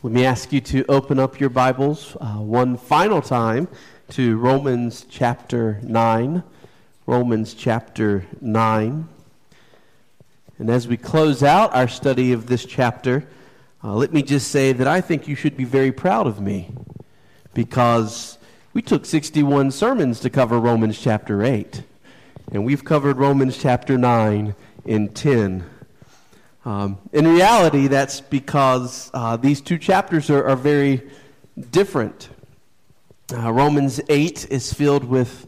Let me ask you to open up your Bibles uh, one final time to Romans chapter 9. Romans chapter 9. And as we close out our study of this chapter, uh, let me just say that I think you should be very proud of me because we took 61 sermons to cover Romans chapter 8. And we've covered Romans chapter 9 in 10. Um, in reality, that's because uh, these two chapters are, are very different. Uh, Romans 8 is filled with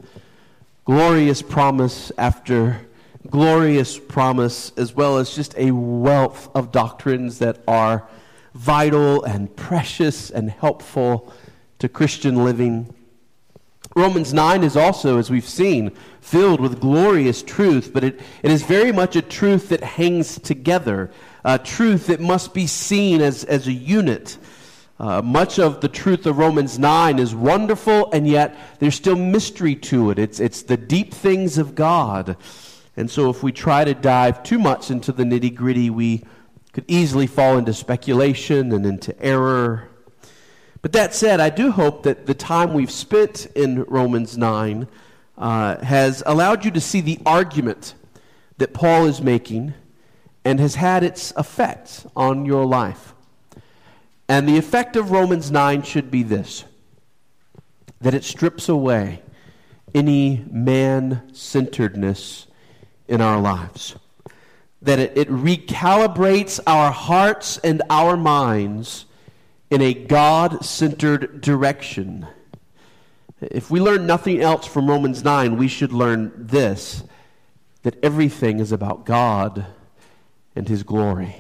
glorious promise after glorious promise, as well as just a wealth of doctrines that are vital and precious and helpful to Christian living. Romans 9 is also, as we've seen, filled with glorious truth, but it, it is very much a truth that hangs together, a truth that must be seen as, as a unit. Uh, much of the truth of Romans 9 is wonderful, and yet there's still mystery to it. It's, it's the deep things of God. And so, if we try to dive too much into the nitty gritty, we could easily fall into speculation and into error. But that said, I do hope that the time we've spent in Romans 9 uh, has allowed you to see the argument that Paul is making and has had its effect on your life. And the effect of Romans 9 should be this that it strips away any man centeredness in our lives, that it, it recalibrates our hearts and our minds in a God centered direction if we learn nothing else from Romans 9, we should learn this that everything is about God and His glory.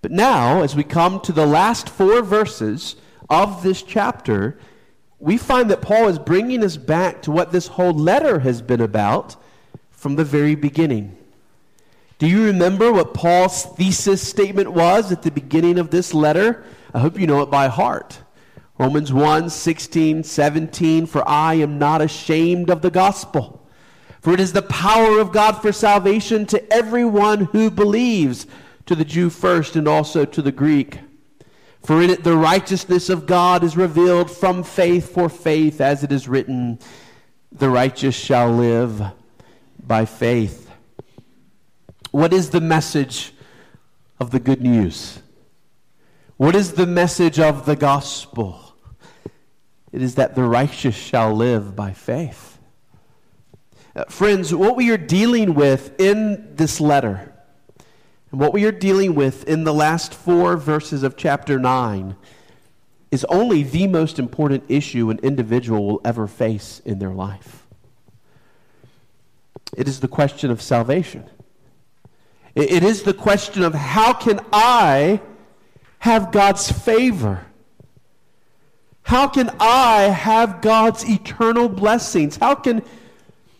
But now, as we come to the last four verses of this chapter, we find that Paul is bringing us back to what this whole letter has been about from the very beginning. Do you remember what Paul's thesis statement was at the beginning of this letter? I hope you know it by heart. Romans 1 16, 17, for I am not ashamed of the gospel. For it is the power of God for salvation to everyone who believes, to the Jew first and also to the Greek. For in it the righteousness of God is revealed from faith for faith, as it is written, the righteous shall live by faith. What is the message of the good news? What is the message of the gospel? It is that the righteous shall live by faith. Uh, friends, what we are dealing with in this letter, and what we are dealing with in the last four verses of chapter 9, is only the most important issue an individual will ever face in their life. It is the question of salvation. It is the question of how can I have God's favor? How can I have God's eternal blessings? How can,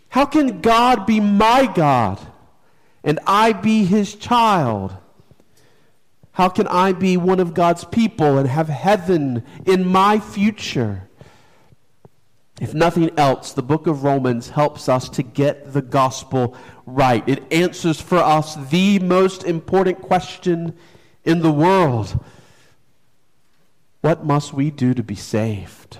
how can God be my God and I be his child? How can I be one of God's people and have heaven in my future? If nothing else, the book of Romans helps us to get the gospel right. It answers for us the most important question in the world what must we do to be saved?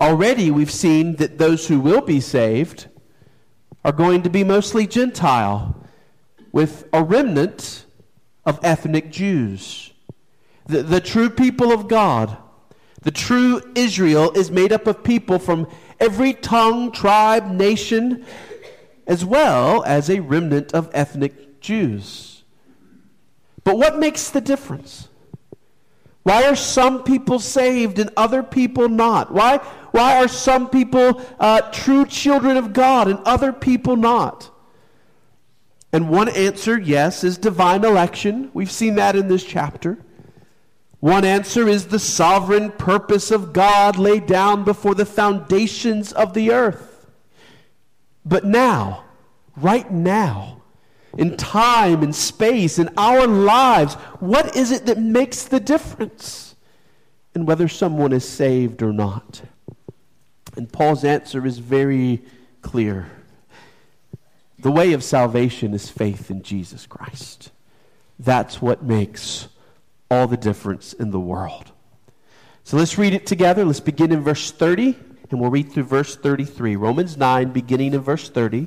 Already we've seen that those who will be saved are going to be mostly Gentile, with a remnant of ethnic Jews. The, the true people of God, the true Israel, is made up of people from every tongue, tribe, nation, as well as a remnant of ethnic Jews. But what makes the difference? Why are some people saved and other people not? Why, why are some people uh, true children of God and other people not? And one answer, yes, is divine election. We've seen that in this chapter. One answer is the sovereign purpose of God laid down before the foundations of the earth. But now, right now, in time in space, in our lives, what is it that makes the difference in whether someone is saved or not? And Paul's answer is very clear. The way of salvation is faith in Jesus Christ. That's what makes all the difference in the world. So let's read it together. Let's begin in verse 30, and we'll read through verse 33. Romans 9, beginning in verse 30.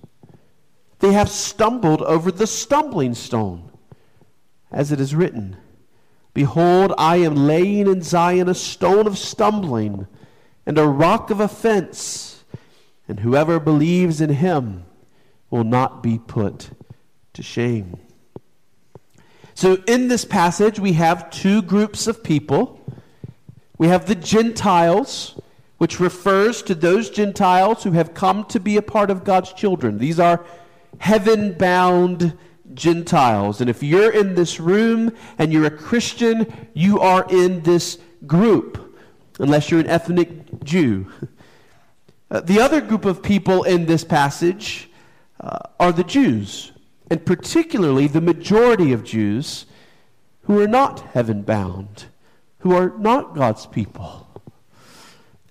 They have stumbled over the stumbling stone, as it is written Behold, I am laying in Zion a stone of stumbling and a rock of offense, and whoever believes in him will not be put to shame. So, in this passage, we have two groups of people. We have the Gentiles, which refers to those Gentiles who have come to be a part of God's children. These are heaven bound Gentiles. And if you're in this room and you're a Christian, you are in this group, unless you're an ethnic Jew. Uh, the other group of people in this passage uh, are the Jews and particularly the majority of Jews who are not heaven bound, who are not God's people.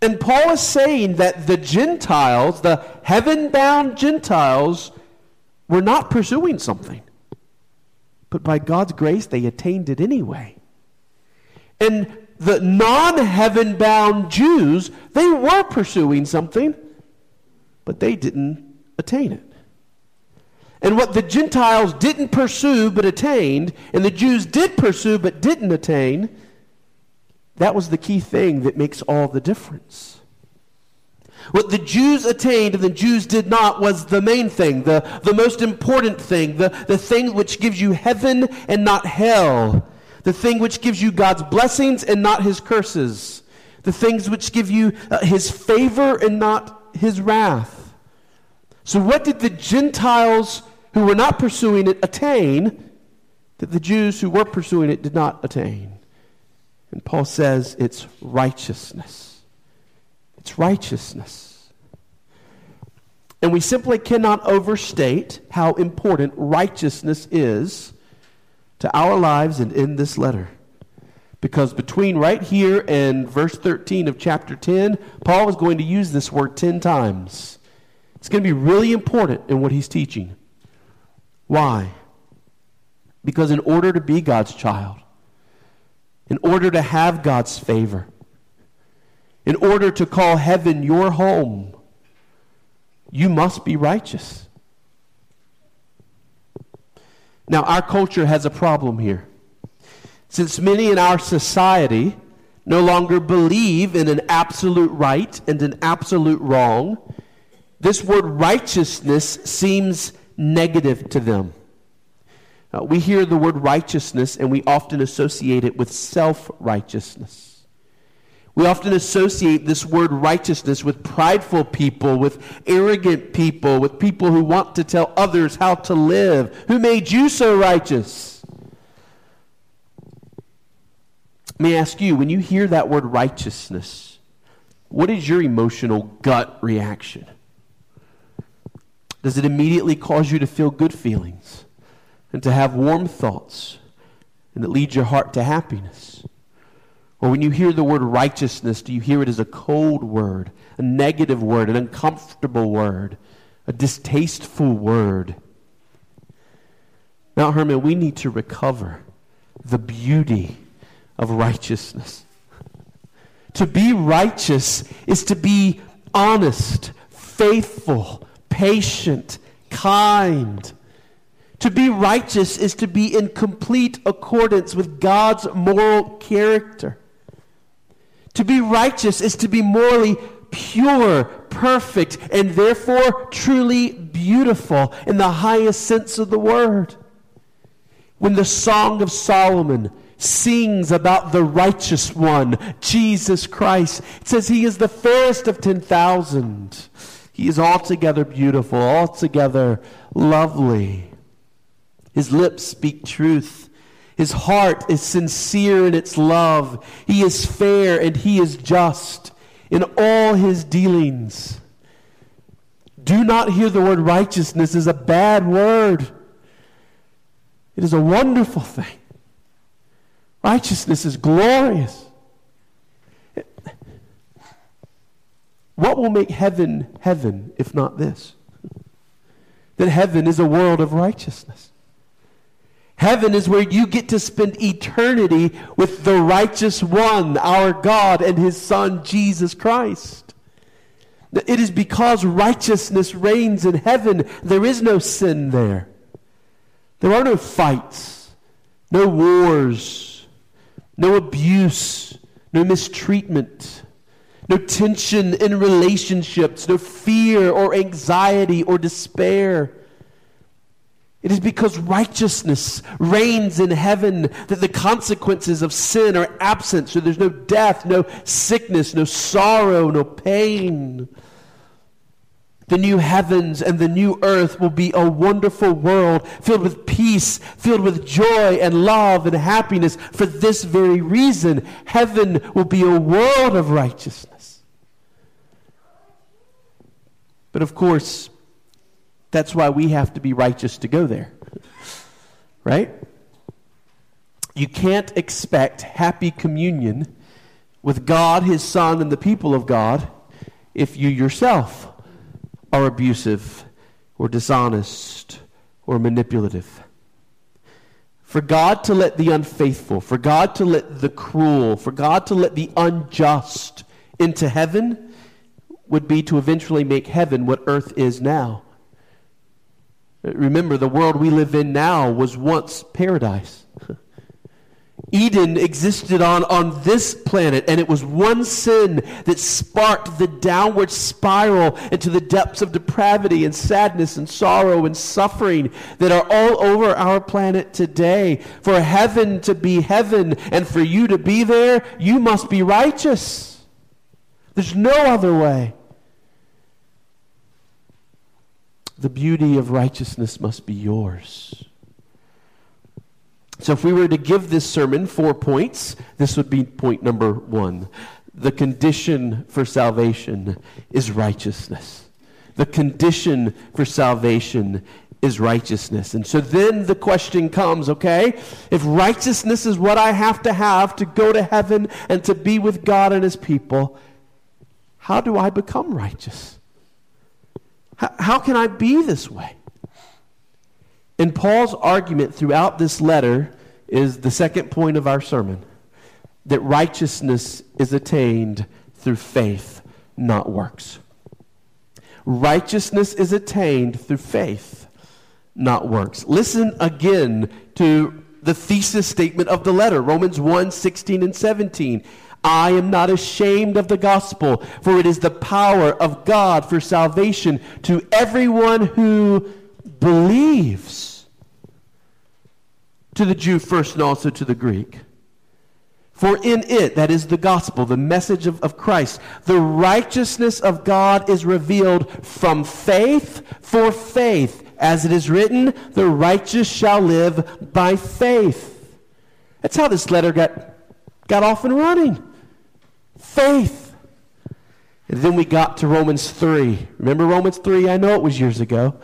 And Paul is saying that the Gentiles, the heaven bound Gentiles, were not pursuing something. But by God's grace, they attained it anyway. And the non heaven bound Jews, they were pursuing something, but they didn't attain it. And what the Gentiles didn't pursue but attained, and the Jews did pursue but didn't attain, that was the key thing that makes all the difference. What the Jews attained and the Jews did not was the main thing, the, the most important thing, the, the thing which gives you heaven and not hell, the thing which gives you God's blessings and not his curses, the things which give you uh, his favor and not his wrath. So, what did the Gentiles who were not pursuing it attain that the Jews who were pursuing it did not attain. And Paul says it's righteousness. It's righteousness. And we simply cannot overstate how important righteousness is to our lives and in this letter. Because between right here and verse 13 of chapter 10, Paul is going to use this word 10 times. It's going to be really important in what he's teaching. Why? Because in order to be God's child, in order to have God's favor, in order to call heaven your home, you must be righteous. Now, our culture has a problem here. Since many in our society no longer believe in an absolute right and an absolute wrong, this word righteousness seems negative to them. Uh, we hear the word righteousness and we often associate it with self righteousness. We often associate this word righteousness with prideful people, with arrogant people, with people who want to tell others how to live. Who made you so righteous? Let me ask you when you hear that word righteousness, what is your emotional gut reaction? Does it immediately cause you to feel good feelings and to have warm thoughts and that leads your heart to happiness? Or when you hear the word righteousness, do you hear it as a cold word, a negative word, an uncomfortable word, a distasteful word? Mount Hermon, we need to recover the beauty of righteousness. To be righteous is to be honest, faithful, patient, kind. To be righteous is to be in complete accordance with God's moral character. To be righteous is to be morally pure, perfect, and therefore truly beautiful in the highest sense of the word. When the Song of Solomon sings about the righteous one, Jesus Christ, it says he is the fairest of 10,000. He is altogether beautiful, altogether lovely. His lips speak truth, His heart is sincere in its love. He is fair and he is just in all his dealings. Do not hear the word righteousness as a bad word. It is a wonderful thing. Righteousness is glorious. What will make heaven heaven if not this? That heaven is a world of righteousness. Heaven is where you get to spend eternity with the righteous one, our God, and his Son, Jesus Christ. It is because righteousness reigns in heaven, there is no sin there. There are no fights, no wars, no abuse, no mistreatment, no tension in relationships, no fear or anxiety or despair. It is because righteousness reigns in heaven that the consequences of sin are absent. So there's no death, no sickness, no sorrow, no pain. The new heavens and the new earth will be a wonderful world filled with peace, filled with joy and love and happiness. For this very reason, heaven will be a world of righteousness. But of course, that's why we have to be righteous to go there. Right? You can't expect happy communion with God, His Son, and the people of God if you yourself are abusive or dishonest or manipulative. For God to let the unfaithful, for God to let the cruel, for God to let the unjust into heaven would be to eventually make heaven what earth is now. Remember, the world we live in now was once paradise. Eden existed on, on this planet, and it was one sin that sparked the downward spiral into the depths of depravity and sadness and sorrow and suffering that are all over our planet today. For heaven to be heaven and for you to be there, you must be righteous. There's no other way. The beauty of righteousness must be yours. So, if we were to give this sermon four points, this would be point number one. The condition for salvation is righteousness. The condition for salvation is righteousness. And so then the question comes okay, if righteousness is what I have to have to go to heaven and to be with God and his people, how do I become righteous? How, how can I be this way? And Paul's argument throughout this letter is the second point of our sermon that righteousness is attained through faith, not works. Righteousness is attained through faith, not works. Listen again to the thesis statement of the letter Romans 1 16 and 17. I am not ashamed of the gospel, for it is the power of God for salvation to everyone who believes. To the Jew first and also to the Greek. For in it, that is the gospel, the message of, of Christ, the righteousness of God is revealed from faith for faith. As it is written, the righteous shall live by faith. That's how this letter got, got off and running faith. And then we got to Romans 3. Remember Romans 3? I know it was years ago.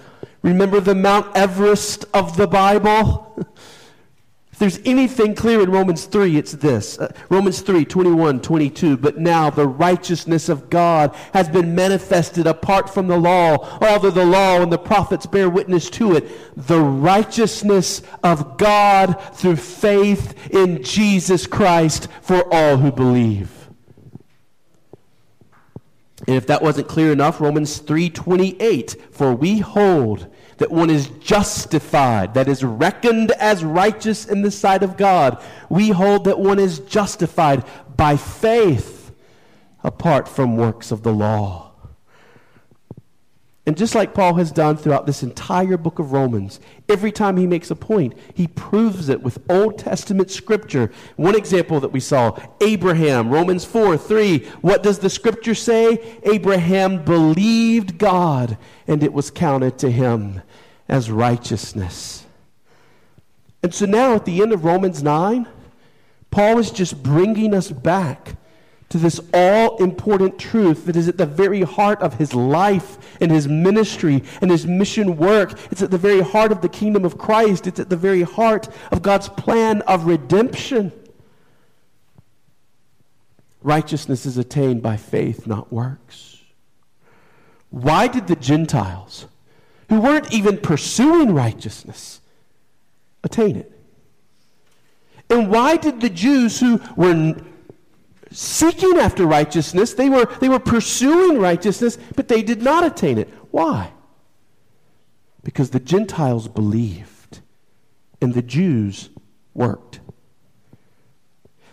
Remember the Mount Everest of the Bible? if there's anything clear in Romans 3, it's this. Uh, Romans 3, 21, 22. But now the righteousness of God has been manifested apart from the law, although the law and the prophets bear witness to it. The righteousness of God through faith in Jesus Christ for all who believe. And if that wasn't clear enough, Romans 3:28, for we hold that one is justified, that is reckoned as righteous in the sight of God. We hold that one is justified by faith apart from works of the law. And just like Paul has done throughout this entire book of Romans, every time he makes a point, he proves it with Old Testament scripture. One example that we saw Abraham, Romans 4 3. What does the scripture say? Abraham believed God, and it was counted to him as righteousness. And so now at the end of Romans 9, Paul is just bringing us back to this all important truth that is at the very heart of his life and his ministry and his mission work. It's at the very heart of the kingdom of Christ. It's at the very heart of God's plan of redemption. Righteousness is attained by faith, not works. Why did the Gentiles, who weren't even pursuing righteousness, attain it? And why did the Jews who were seeking after righteousness. They were, they were pursuing righteousness, but they did not attain it. Why? Because the Gentiles believed and the Jews worked.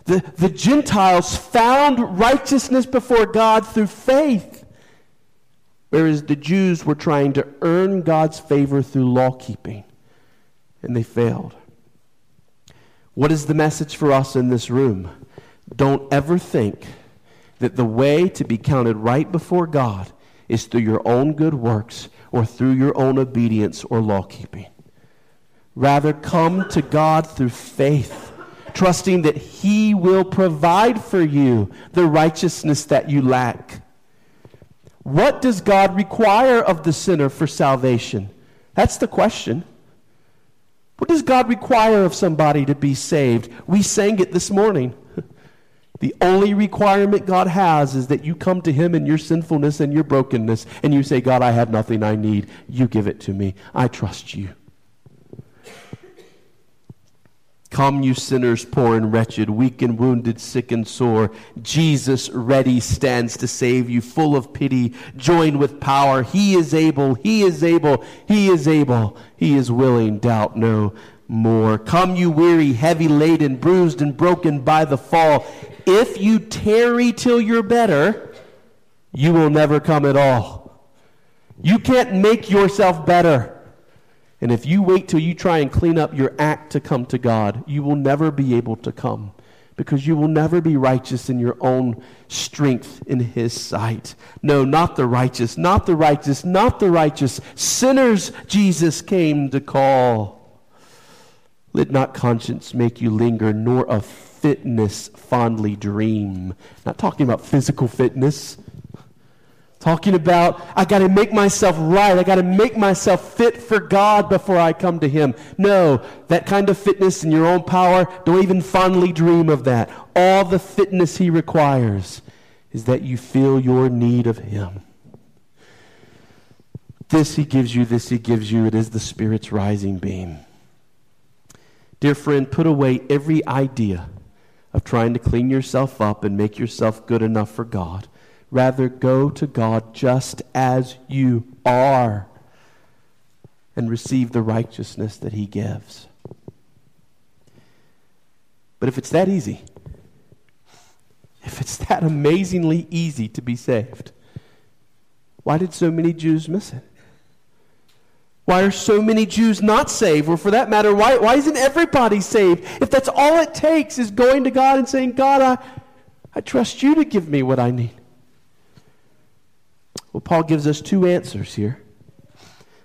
The, the Gentiles found righteousness before God through faith, whereas the Jews were trying to earn God's favor through law keeping, and they failed. What is the message for us in this room? Don't ever think that the way to be counted right before God is through your own good works or through your own obedience or law keeping. Rather, come to God through faith, trusting that He will provide for you the righteousness that you lack. What does God require of the sinner for salvation? That's the question. What does God require of somebody to be saved? We sang it this morning. The only requirement God has is that you come to Him in your sinfulness and your brokenness, and you say, God, I have nothing I need. You give it to me. I trust you. Come, you sinners, poor and wretched, weak and wounded, sick and sore. Jesus ready stands to save you, full of pity, joined with power. He is able, He is able, He is able, He is willing, doubt no more. Come, you weary, heavy laden, bruised and broken by the fall. If you tarry till you're better, you will never come at all. You can't make yourself better. And if you wait till you try and clean up your act to come to God, you will never be able to come because you will never be righteous in your own strength in His sight. No, not the righteous, not the righteous, not the righteous. Sinners Jesus came to call. Let not conscience make you linger, nor of fitness fondly dream. Not talking about physical fitness. Talking about, I got to make myself right. I got to make myself fit for God before I come to Him. No, that kind of fitness in your own power, don't even fondly dream of that. All the fitness He requires is that you feel your need of Him. This He gives you, this He gives you. It is the Spirit's rising beam. Dear friend, put away every idea of trying to clean yourself up and make yourself good enough for God. Rather, go to God just as you are and receive the righteousness that He gives. But if it's that easy, if it's that amazingly easy to be saved, why did so many Jews miss it? Why are so many Jews not saved? Or for that matter, why, why isn't everybody saved? If that's all it takes is going to God and saying, God, I, I trust you to give me what I need. Well, Paul gives us two answers here.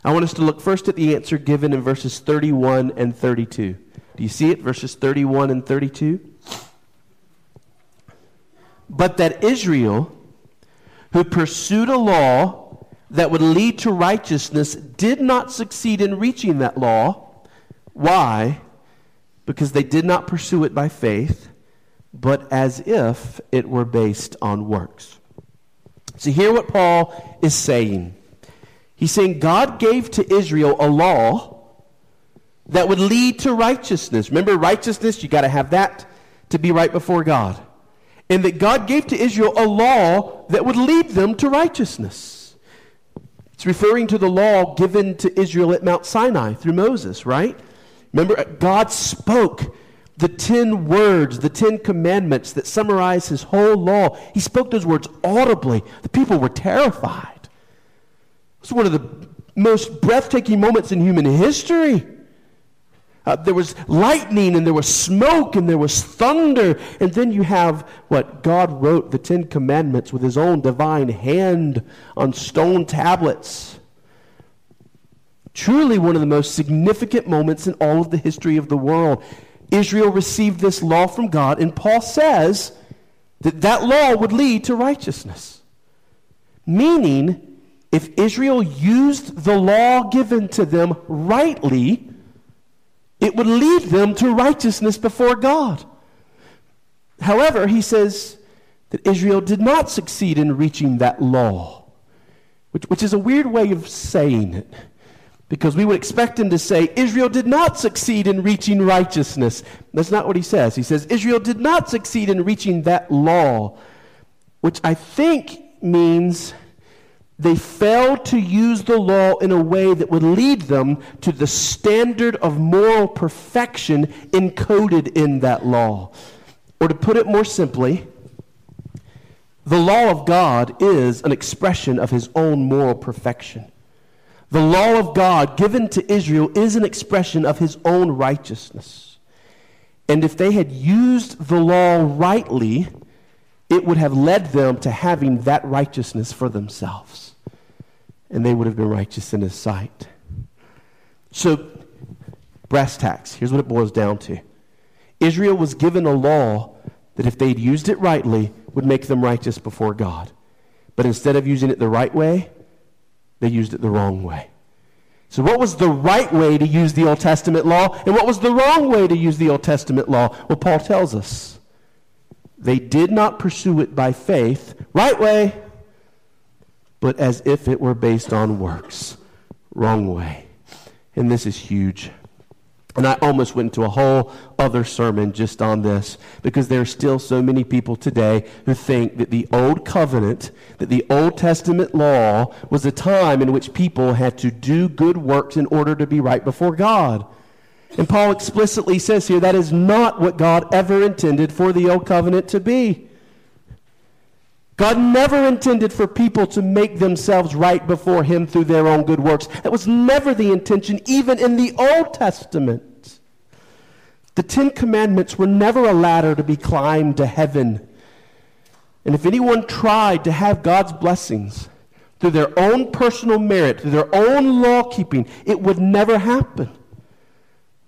I want us to look first at the answer given in verses 31 and 32. Do you see it? Verses 31 and 32. But that Israel, who pursued a law that would lead to righteousness did not succeed in reaching that law. Why? Because they did not pursue it by faith, but as if it were based on works. So, hear what Paul is saying. He's saying God gave to Israel a law that would lead to righteousness. Remember, righteousness, you got to have that to be right before God. And that God gave to Israel a law that would lead them to righteousness. It's referring to the law given to Israel at Mount Sinai through Moses, right? Remember, God spoke the 10 words, the 10 commandments that summarize his whole law. He spoke those words audibly. The people were terrified. It was one of the most breathtaking moments in human history. Uh, there was lightning and there was smoke and there was thunder. And then you have what? God wrote the Ten Commandments with his own divine hand on stone tablets. Truly, one of the most significant moments in all of the history of the world. Israel received this law from God, and Paul says that that law would lead to righteousness. Meaning, if Israel used the law given to them rightly, it would lead them to righteousness before God. However, he says that Israel did not succeed in reaching that law, which, which is a weird way of saying it. Because we would expect him to say, Israel did not succeed in reaching righteousness. That's not what he says. He says, Israel did not succeed in reaching that law, which I think means they failed to use the law in a way that would lead them to the standard of moral perfection encoded in that law. Or to put it more simply, the law of God is an expression of his own moral perfection. The law of God given to Israel is an expression of his own righteousness. And if they had used the law rightly, it would have led them to having that righteousness for themselves. And they would have been righteous in his sight. So, brass tacks, here's what it boils down to Israel was given a law that, if they'd used it rightly, would make them righteous before God. But instead of using it the right way, they used it the wrong way. So, what was the right way to use the Old Testament law, and what was the wrong way to use the Old Testament law? Well, Paul tells us they did not pursue it by faith, right way, but as if it were based on works, wrong way. And this is huge. And I almost went into a whole other sermon just on this because there are still so many people today who think that the Old Covenant, that the Old Testament law was a time in which people had to do good works in order to be right before God. And Paul explicitly says here that is not what God ever intended for the Old Covenant to be. God never intended for people to make themselves right before Him through their own good works. That was never the intention, even in the Old Testament. The Ten Commandments were never a ladder to be climbed to heaven. And if anyone tried to have God's blessings through their own personal merit, through their own law keeping, it would never happen.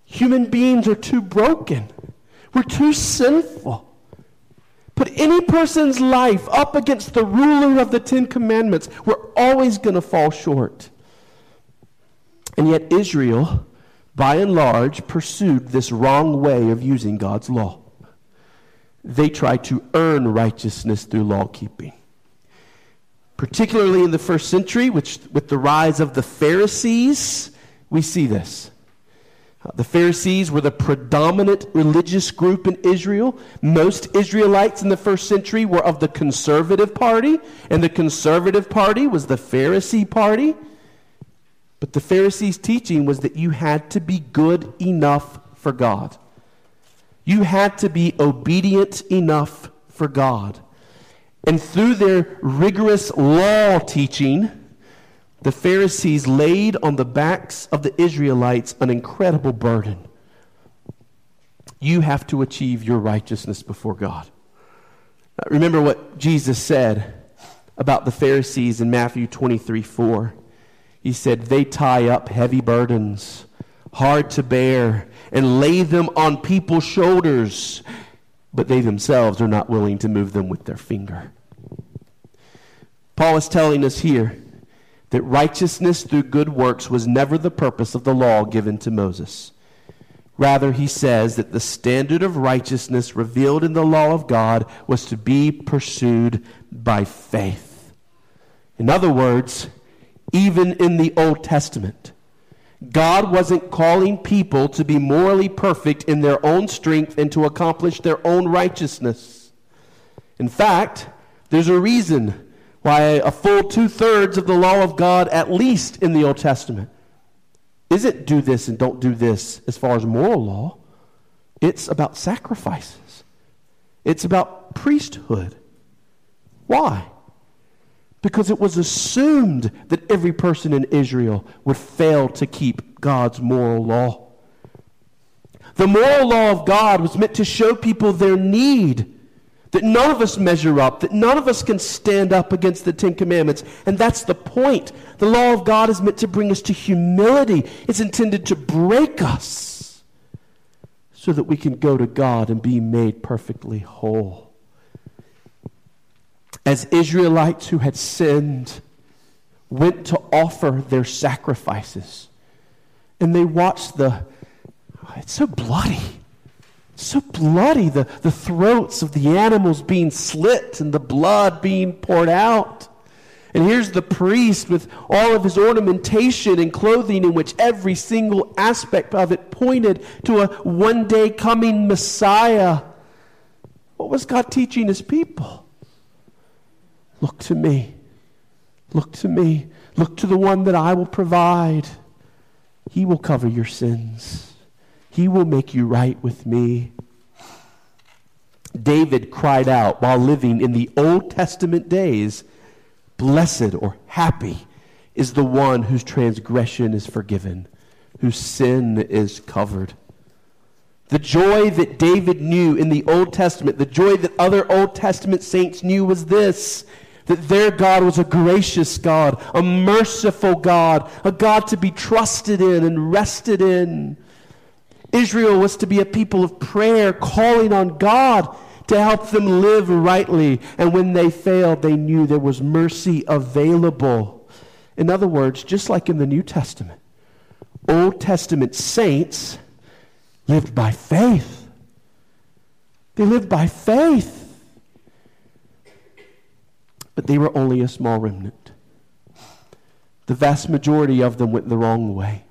Human beings are too broken, we're too sinful. Put any person's life up against the ruler of the Ten Commandments, we're always going to fall short. And yet, Israel by and large, pursued this wrong way of using God's law. They tried to earn righteousness through law keeping. Particularly in the first century, which, with the rise of the Pharisees, we see this. Uh, the Pharisees were the predominant religious group in Israel. Most Israelites in the first century were of the conservative party, and the conservative party was the Pharisee party. But the Pharisees' teaching was that you had to be good enough for God. You had to be obedient enough for God. And through their rigorous law teaching, the Pharisees laid on the backs of the Israelites an incredible burden. You have to achieve your righteousness before God. Remember what Jesus said about the Pharisees in Matthew 23 4. He said, They tie up heavy burdens, hard to bear, and lay them on people's shoulders, but they themselves are not willing to move them with their finger. Paul is telling us here that righteousness through good works was never the purpose of the law given to Moses. Rather, he says that the standard of righteousness revealed in the law of God was to be pursued by faith. In other words, even in the Old Testament. God wasn't calling people to be morally perfect in their own strength and to accomplish their own righteousness. In fact, there's a reason why a full two thirds of the law of God, at least in the Old Testament, isn't do this and don't do this as far as moral law. It's about sacrifices, it's about priesthood. Why? because it was assumed that every person in Israel would fail to keep God's moral law. The moral law of God was meant to show people their need, that none of us measure up, that none of us can stand up against the Ten Commandments. And that's the point. The law of God is meant to bring us to humility, it's intended to break us so that we can go to God and be made perfectly whole. As Israelites who had sinned went to offer their sacrifices, and they watched the, it's so bloody so bloody, the, the throats of the animals being slit and the blood being poured out. And here's the priest with all of his ornamentation and clothing, in which every single aspect of it pointed to a one day coming Messiah. What was God teaching his people? Look to me. Look to me. Look to the one that I will provide. He will cover your sins. He will make you right with me. David cried out while living in the Old Testament days Blessed or happy is the one whose transgression is forgiven, whose sin is covered. The joy that David knew in the Old Testament, the joy that other Old Testament saints knew was this that their God was a gracious God, a merciful God, a God to be trusted in and rested in. Israel was to be a people of prayer, calling on God to help them live rightly. And when they failed, they knew there was mercy available. In other words, just like in the New Testament, Old Testament saints lived by faith. They lived by faith. But they were only a small remnant. The vast majority of them went the wrong way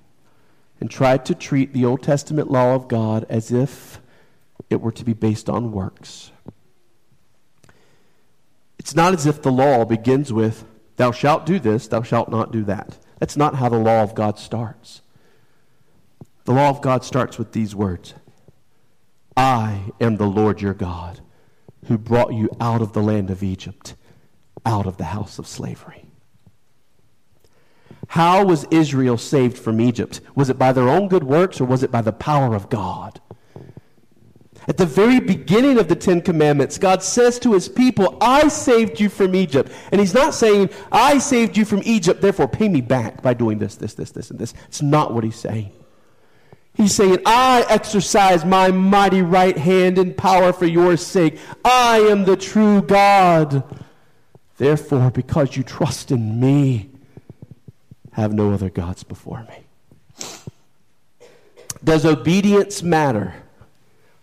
and tried to treat the Old Testament law of God as if it were to be based on works. It's not as if the law begins with, Thou shalt do this, thou shalt not do that. That's not how the law of God starts. The law of God starts with these words I am the Lord your God, who brought you out of the land of Egypt, out of the house of slavery. How was Israel saved from Egypt? Was it by their own good works or was it by the power of God? At the very beginning of the Ten Commandments, God says to his people, I saved you from Egypt. And he's not saying, I saved you from Egypt, therefore pay me back by doing this, this, this, this, and this. It's not what he's saying. He's saying, I exercise my mighty right hand in power for your sake. I am the true God. Therefore, because you trust in me, have no other gods before me. Does obedience matter?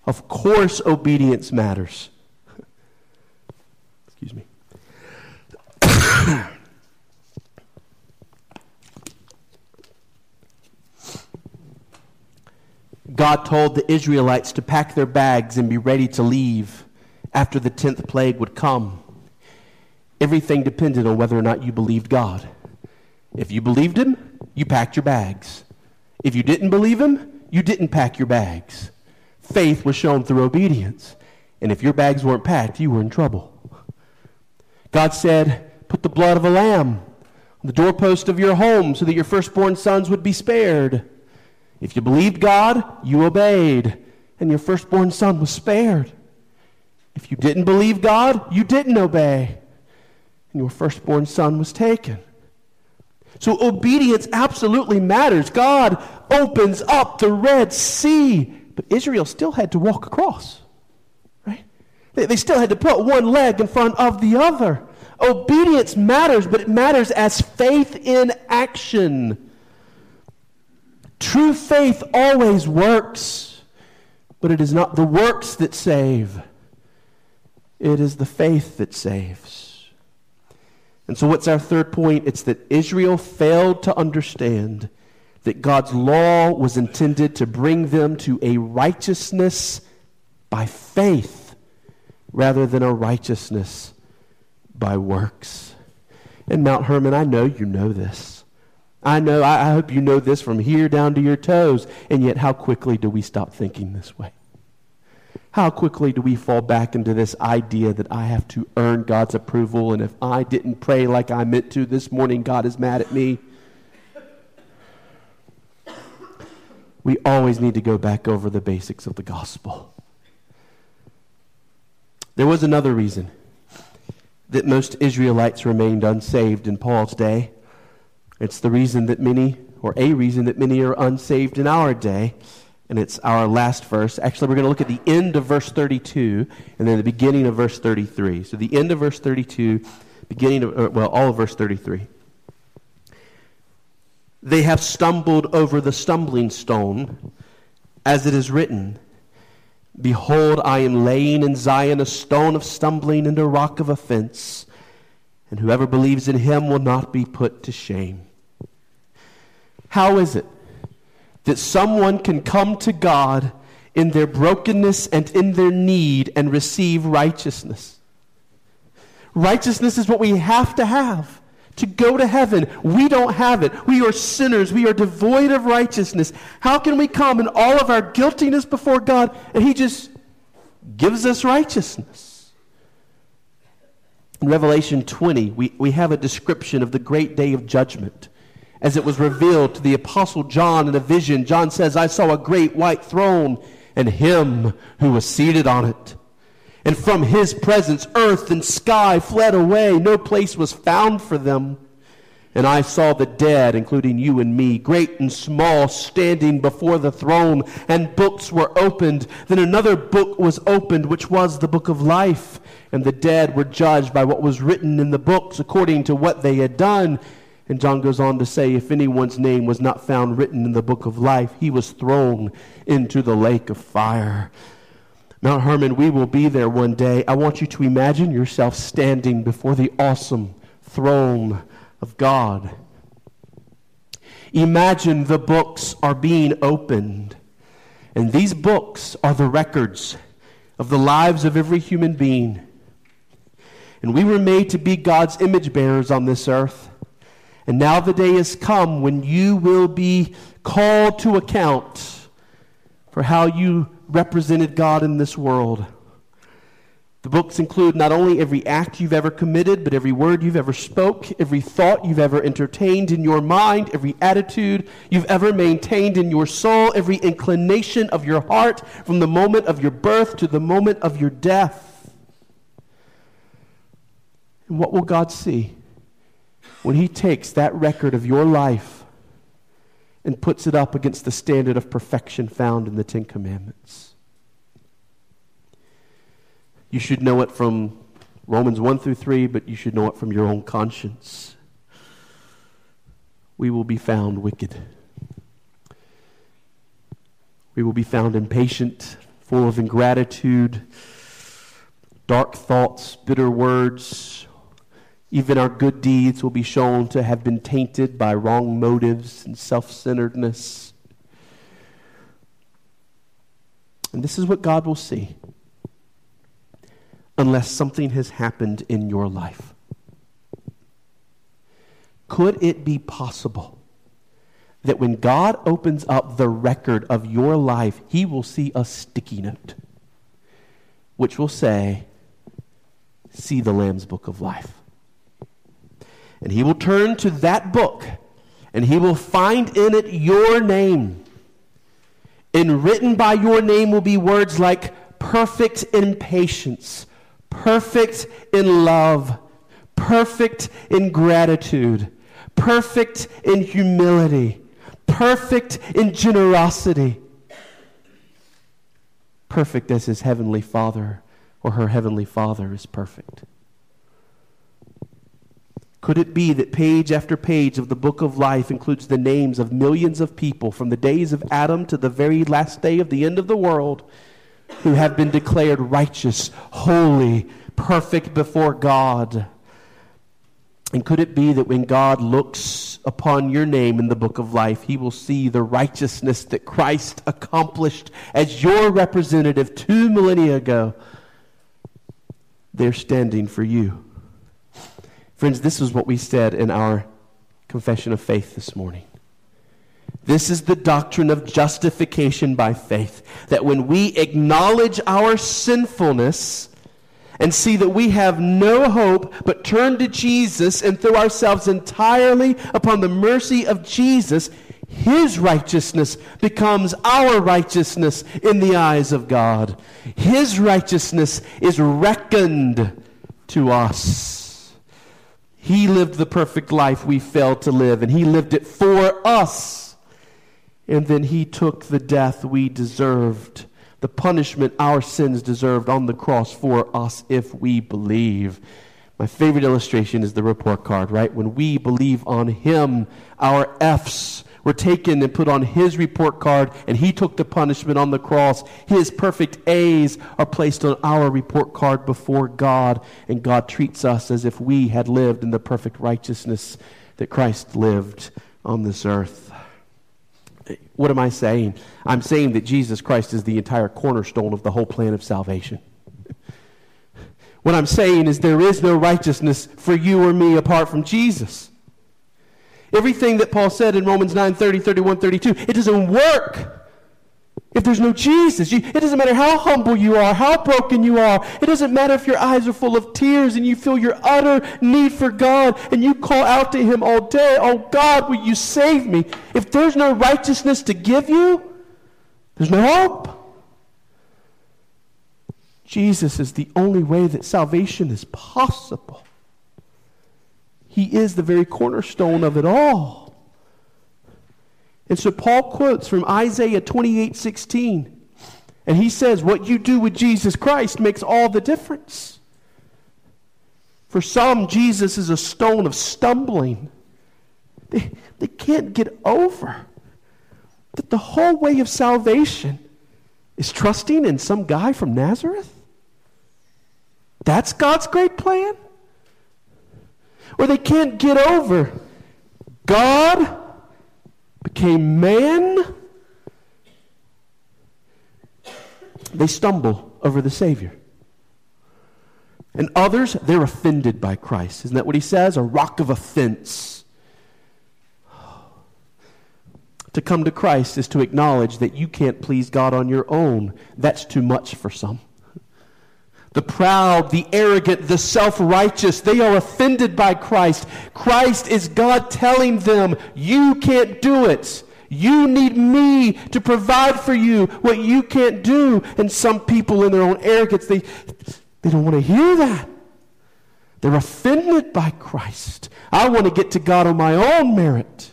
Of course, obedience matters. Excuse me. God told the Israelites to pack their bags and be ready to leave after the tenth plague would come. Everything depended on whether or not you believed God. If you believed him, you packed your bags. If you didn't believe him, you didn't pack your bags. Faith was shown through obedience. And if your bags weren't packed, you were in trouble. God said, Put the blood of a lamb on the doorpost of your home so that your firstborn sons would be spared. If you believed God, you obeyed, and your firstborn son was spared. If you didn't believe God, you didn't obey, and your firstborn son was taken. So obedience absolutely matters. God opens up the Red Sea, but Israel still had to walk across. Right? They, they still had to put one leg in front of the other. Obedience matters, but it matters as faith in action. True faith always works, but it is not the works that save. It is the faith that saves. And so, what's our third point? It's that Israel failed to understand that God's law was intended to bring them to a righteousness by faith rather than a righteousness by works. And Mount Hermon, I know you know this. I know, I, hope you know this from here down to your toes. And yet, how quickly do we stop thinking this way? How quickly do we fall back into this idea that I have to earn God's approval, and if I didn't pray like I meant to this morning, God is mad at me? We always need to go back over the basics of the gospel. There was another reason that most Israelites remained unsaved in Paul's day. It's the reason that many, or a reason that many are unsaved in our day. And it's our last verse. Actually, we're going to look at the end of verse 32 and then the beginning of verse 33. So the end of verse 32, beginning of, uh, well, all of verse 33. They have stumbled over the stumbling stone, as it is written Behold, I am laying in Zion a stone of stumbling and a rock of offense, and whoever believes in him will not be put to shame. How is it that someone can come to God in their brokenness and in their need and receive righteousness? Righteousness is what we have to have to go to heaven. We don't have it. We are sinners. We are devoid of righteousness. How can we come in all of our guiltiness before God and He just gives us righteousness? In Revelation 20, we, we have a description of the great day of judgment as it was revealed to the Apostle John in a vision. John says, I saw a great white throne and Him who was seated on it. And from his presence, earth and sky fled away. No place was found for them. And I saw the dead, including you and me, great and small, standing before the throne, and books were opened. Then another book was opened, which was the book of life. And the dead were judged by what was written in the books according to what they had done. And John goes on to say, if anyone's name was not found written in the book of life, he was thrown into the lake of fire. Mount Hermon, we will be there one day. I want you to imagine yourself standing before the awesome throne of God. Imagine the books are being opened, and these books are the records of the lives of every human being. And we were made to be God's image bearers on this earth. And now the day has come when you will be called to account for how you represented God in this world. The books include not only every act you've ever committed, but every word you've ever spoke, every thought you've ever entertained in your mind, every attitude you've ever maintained in your soul, every inclination of your heart from the moment of your birth to the moment of your death. And what will God see when He takes that record of your life and puts it up against the standard of perfection found in the Ten Commandments. You should know it from Romans 1 through 3, but you should know it from your own conscience. We will be found wicked. We will be found impatient, full of ingratitude, dark thoughts, bitter words, even our good deeds will be shown to have been tainted by wrong motives and self centeredness. And this is what God will see unless something has happened in your life. Could it be possible that when God opens up the record of your life, He will see a sticky note which will say, See the Lamb's Book of Life? And he will turn to that book and he will find in it your name. And written by your name will be words like perfect in patience, perfect in love, perfect in gratitude, perfect in humility, perfect in generosity, perfect as his heavenly Father or her heavenly Father is perfect. Could it be that page after page of the book of life includes the names of millions of people from the days of Adam to the very last day of the end of the world who have been declared righteous, holy, perfect before God? And could it be that when God looks upon your name in the book of life, he will see the righteousness that Christ accomplished as your representative two millennia ago? They're standing for you. Friends, this is what we said in our confession of faith this morning. This is the doctrine of justification by faith. That when we acknowledge our sinfulness and see that we have no hope but turn to Jesus and throw ourselves entirely upon the mercy of Jesus, His righteousness becomes our righteousness in the eyes of God. His righteousness is reckoned to us. He lived the perfect life we failed to live, and He lived it for us. And then He took the death we deserved, the punishment our sins deserved on the cross for us if we believe. My favorite illustration is the report card, right? When we believe on Him, our F's were taken and put on his report card, and he took the punishment on the cross. His perfect A's are placed on our report card before God, and God treats us as if we had lived in the perfect righteousness that Christ lived on this earth. What am I saying? I'm saying that Jesus Christ is the entire cornerstone of the whole plan of salvation. What I'm saying is there is no righteousness for you or me apart from Jesus. Everything that Paul said in Romans 9 30, 31, 32, it doesn't work if there's no Jesus. It doesn't matter how humble you are, how broken you are. It doesn't matter if your eyes are full of tears and you feel your utter need for God and you call out to Him all day, Oh God, will you save me? If there's no righteousness to give you, there's no hope. Jesus is the only way that salvation is possible. He is the very cornerstone of it all. And so Paul quotes from Isaiah 28 16. And he says, What you do with Jesus Christ makes all the difference. For some, Jesus is a stone of stumbling. They, they can't get over that the whole way of salvation is trusting in some guy from Nazareth. That's God's great plan or they can't get over. God became man. They stumble over the Savior. And others, they're offended by Christ. Isn't that what he says? A rock of offense. To come to Christ is to acknowledge that you can't please God on your own. That's too much for some the proud, the arrogant, the self righteous, they are offended by Christ. Christ is God telling them, You can't do it. You need me to provide for you what you can't do. And some people, in their own arrogance, they, they don't want to hear that. They're offended by Christ. I want to get to God on my own merit.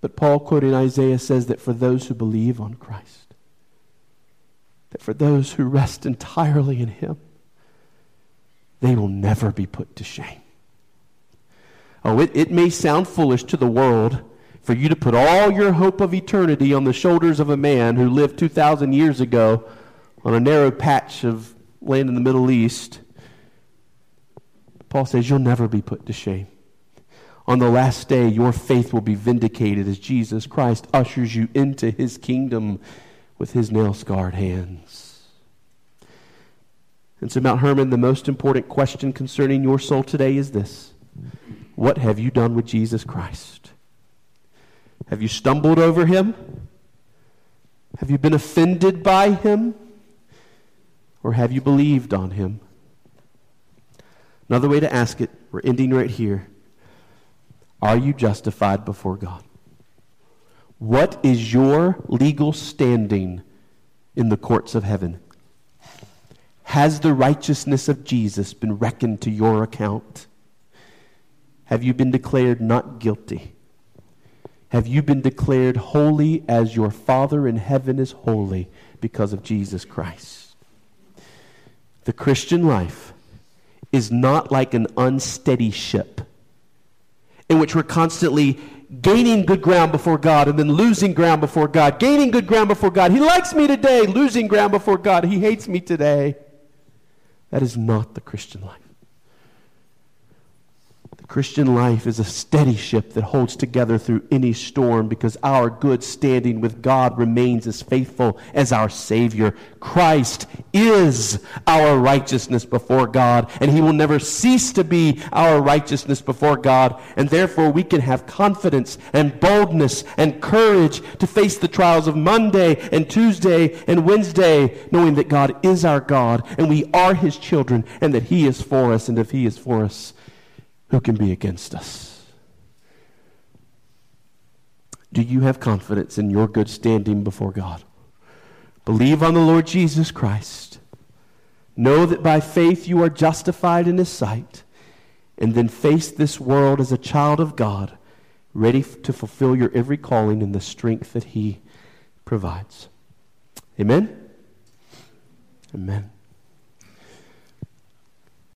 But Paul, quoting Isaiah, says that for those who believe on Christ, that for those who rest entirely in Him, they will never be put to shame. Oh, it, it may sound foolish to the world for you to put all your hope of eternity on the shoulders of a man who lived 2,000 years ago on a narrow patch of land in the Middle East. Paul says, You'll never be put to shame. On the last day, your faith will be vindicated as Jesus Christ ushers you into his kingdom with his nail scarred hands. And so, Mount Hermon, the most important question concerning your soul today is this What have you done with Jesus Christ? Have you stumbled over him? Have you been offended by him? Or have you believed on him? Another way to ask it, we're ending right here. Are you justified before God? What is your legal standing in the courts of heaven? Has the righteousness of Jesus been reckoned to your account? Have you been declared not guilty? Have you been declared holy as your Father in heaven is holy because of Jesus Christ? The Christian life is not like an unsteady ship in which we're constantly gaining good ground before God and then losing ground before God, gaining good ground before God. He likes me today, losing ground before God. He hates me today. That is not the Christian life. Christian life is a steady ship that holds together through any storm because our good standing with God remains as faithful as our Savior. Christ is our righteousness before God, and He will never cease to be our righteousness before God. And therefore, we can have confidence and boldness and courage to face the trials of Monday and Tuesday and Wednesday, knowing that God is our God and we are His children and that He is for us. And if He is for us, who can be against us? Do you have confidence in your good standing before God? Believe on the Lord Jesus Christ. Know that by faith you are justified in His sight, and then face this world as a child of God, ready to fulfill your every calling in the strength that He provides. Amen? Amen.